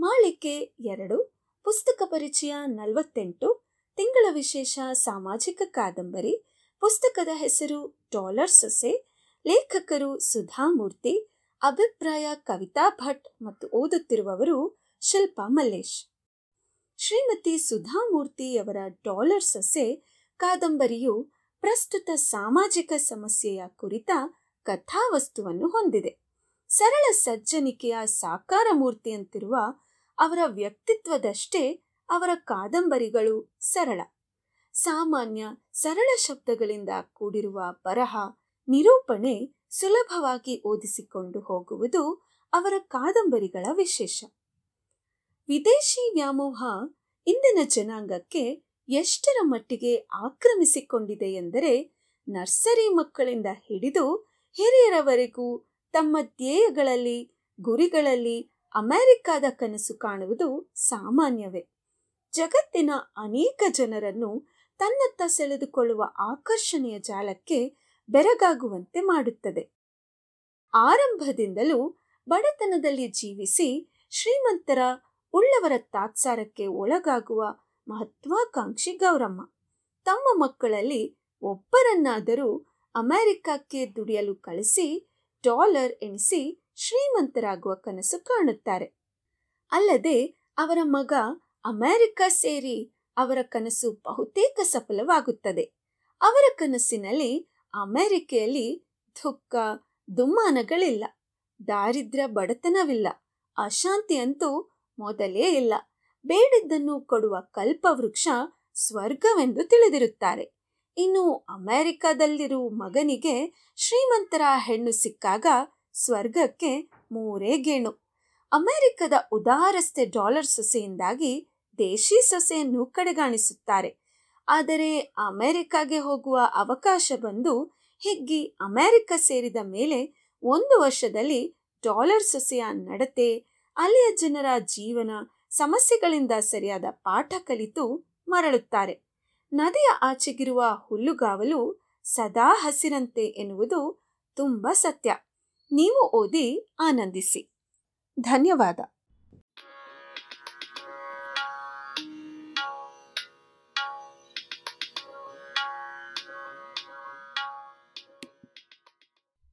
ಮಾಳಿಕೆ ಎರಡು, ಪುಸ್ತಕ ಪರಿಚಯ ನಲವತ್ತೆಂಟು, ತಿಂಗಳ ವಿಶೇಷ ಸಾಮಾಜಿಕ ಕಾದಂಬರಿ, ಪುಸ್ತಕದ ಹೆಸರು ಡಾಲರ್ ಸೊಸೆ, ಲೇಖಕರು ಸುಧಾಮೂರ್ತಿ ಅಭಿಪ್ರಾಯ ಕವಿತಾ ಭಟ್ ಮತ್ತು ಓದುತ್ತಿರುವವರು ಶಿಲ್ಪಾ ಮಲ್ಲೇಶ್. ಶ್ರೀಮತಿ ಸುಧಾಮೂರ್ತಿಯವರ ಡಾಲರ್ ಸೊಸೆ ಕಾದಂಬರಿಯು ಪ್ರಸ್ತುತ ಸಾಮಾಜಿಕ ಸಮಸ್ಯೆಯ ಕುರಿತ ಕಥಾವಸ್ತುವನ್ನು ಹೊಂದಿದೆ. ಸರಳ ಸಜ್ಜನಿಕೆಯ ಸಾಕಾರ ಮೂರ್ತಿಯಂತಿರುವ ಅವರ ವ್ಯಕ್ತಿತ್ವದಷ್ಟೇ ಅವರ ಕಾದಂಬರಿಗಳು ಸರಳ. ಸಾಮಾನ್ಯ, ಸರಳ ಶಬ್ದಗಳಿಂದ ಕೂಡಿರುವ ಬರಹ, ನಿರೂಪಣೆ ಸುಲಭವಾಗಿ ಓದಿಸಿಕೊಂಡು ಹೋಗುವುದು ಅವರ ಕಾದಂಬರಿಗಳ ವಿಶೇಷ. ವಿದೇಶಿ ವ್ಯಾಮೋಹ ಇಂದಿನ ಜನಾಂಗಕ್ಕೆ ಎಷ್ಟರ ಮಟ್ಟಿಗೆ ಆಕ್ರಮಿಸಿಕೊಂಡಿದೆ ಎಂದರೆ ನರ್ಸರಿ ಮಕ್ಕಳಿಂದ ಹಿಡಿದು ಹಿರಿಯರವರೆಗೂ ತಮ್ಮ ಧ್ಯೇಯಗಳಲ್ಲಿ, ಗುರಿಗಳಲ್ಲಿ ಅಮೆರಿಕಾದ ಕನಸು ಕಾಣುವುದು ಸಾಮಾನ್ಯವೇ. ಜಗತ್ತಿನ ಅನೇಕ ಜನರನ್ನು ತನ್ನತ್ತ ಸೆಳೆದುಕೊಳ್ಳುವ ಆಕರ್ಷಣೆಯ ಜಾಲಕ್ಕೆ ಬೆರಗಾಗುವಂತೆ ಮಾಡುತ್ತದೆ. ಆರಂಭದಿಂದಲೂ ಬಡತನದಲ್ಲಿ ಜೀವಿಸಿ ಶ್ರೀಮಂತರ ಉಳ್ಳವರ ತಾತ್ಸಾರಕ್ಕೆ ಒಳಗಾಗುವ ಮಹತ್ವಾಕಾಂಕ್ಷಿ ಗೌರಮ್ಮ. ತಮ್ಮ ಮಕ್ಕಳಲ್ಲಿ ಒಬ್ಬರನ್ನಾದರೂ ಅಮೆರಿಕಕ್ಕೆ ದುಡಿಯಲು ಕಳಿಸಿ ಡಾಲರ್ ಎಣಿಸಿ ಶ್ರೀಮಂತರಾಗುವ ಕನಸು ಕಾಣುತ್ತಾರೆ. ಅಲ್ಲದೆ ಅವರ ಮಗ ಅಮೆರಿಕ ಸೇರಿ ಅವರ ಕನಸು ಬಹುತೇಕ ಸಫಲವಾಗುತ್ತದೆ. ಅವರ ಕನಸಿನಲ್ಲಿ ಅಮೆರಿಕೆಯಲ್ಲಿ ದುಃಖ, ದುಮ್ಮಾನಗಳಿಲ್ಲ. ದಾರಿದ್ರ್ಯ ಬಡತನವಿಲ್ಲ. ಅಶಾಂತಿ ಅಂತೂ ಮೊದಲೇ ಇಲ್ಲ. ಬೇಡಿದ್ದನ್ನು ಕೊಡುವ ಕಲ್ಪವೃಕ್ಷ ಸ್ವರ್ಗವೆಂದು ತಿಳಿದಿರುತ್ತಾರೆ. ಇನ್ನು ಅಮೆರಿಕದಲ್ಲಿರುವ ಮಗನಿಗೆ ಶ್ರೀಮಂತರ ಹೆಣ್ಣು ಸಿಕ್ಕಾಗ ಸ್ವರ್ಗಕ್ಕೆ ಮೂರೇ ಗೇಣು. ಅಮೆರಿಕದ ಉದಾರಸ್ತೆ ಡಾಲರ್ ಸೊಸೆಯಿಂದಾಗಿ ದೇಶಿ ಸೊಸೆಯನ್ನು ಕಡೆಗಾಣಿಸುತ್ತಾರೆ. ಆದರೆ ಅಮೆರಿಕಾಗೆ ಹೋಗುವ ಅವಕಾಶ ಬಂದು ಹಿಗ್ಗಿ ಅಮೆರಿಕ ಸೇರಿದ ಮೇಲೆ ಒಂದು ವರ್ಷದಲ್ಲಿ ಡಾಲರ್ ಸೊಸೆಯ ನಡತೆ, ಅಲ್ಲಿಯ ಜನರ ಜೀವನ, ಸಮಸ್ಯೆಗಳಿಂದ ಸರಿಯಾದ ಪಾಠ ಕಲಿತು ಮರಳುತ್ತಾರೆ. ನದಿಯ ಆಚೆಗಿರುವ ಹುಲ್ಲುಗಾವಲು ಸದಾ ಹಸಿರಂತೆ ಎನ್ನುವುದು ತುಂಬ ಸತ್ಯ. ನೀವು ಓದಿ ಆನಂದಿಸಿ. ಧನ್ಯವಾದ.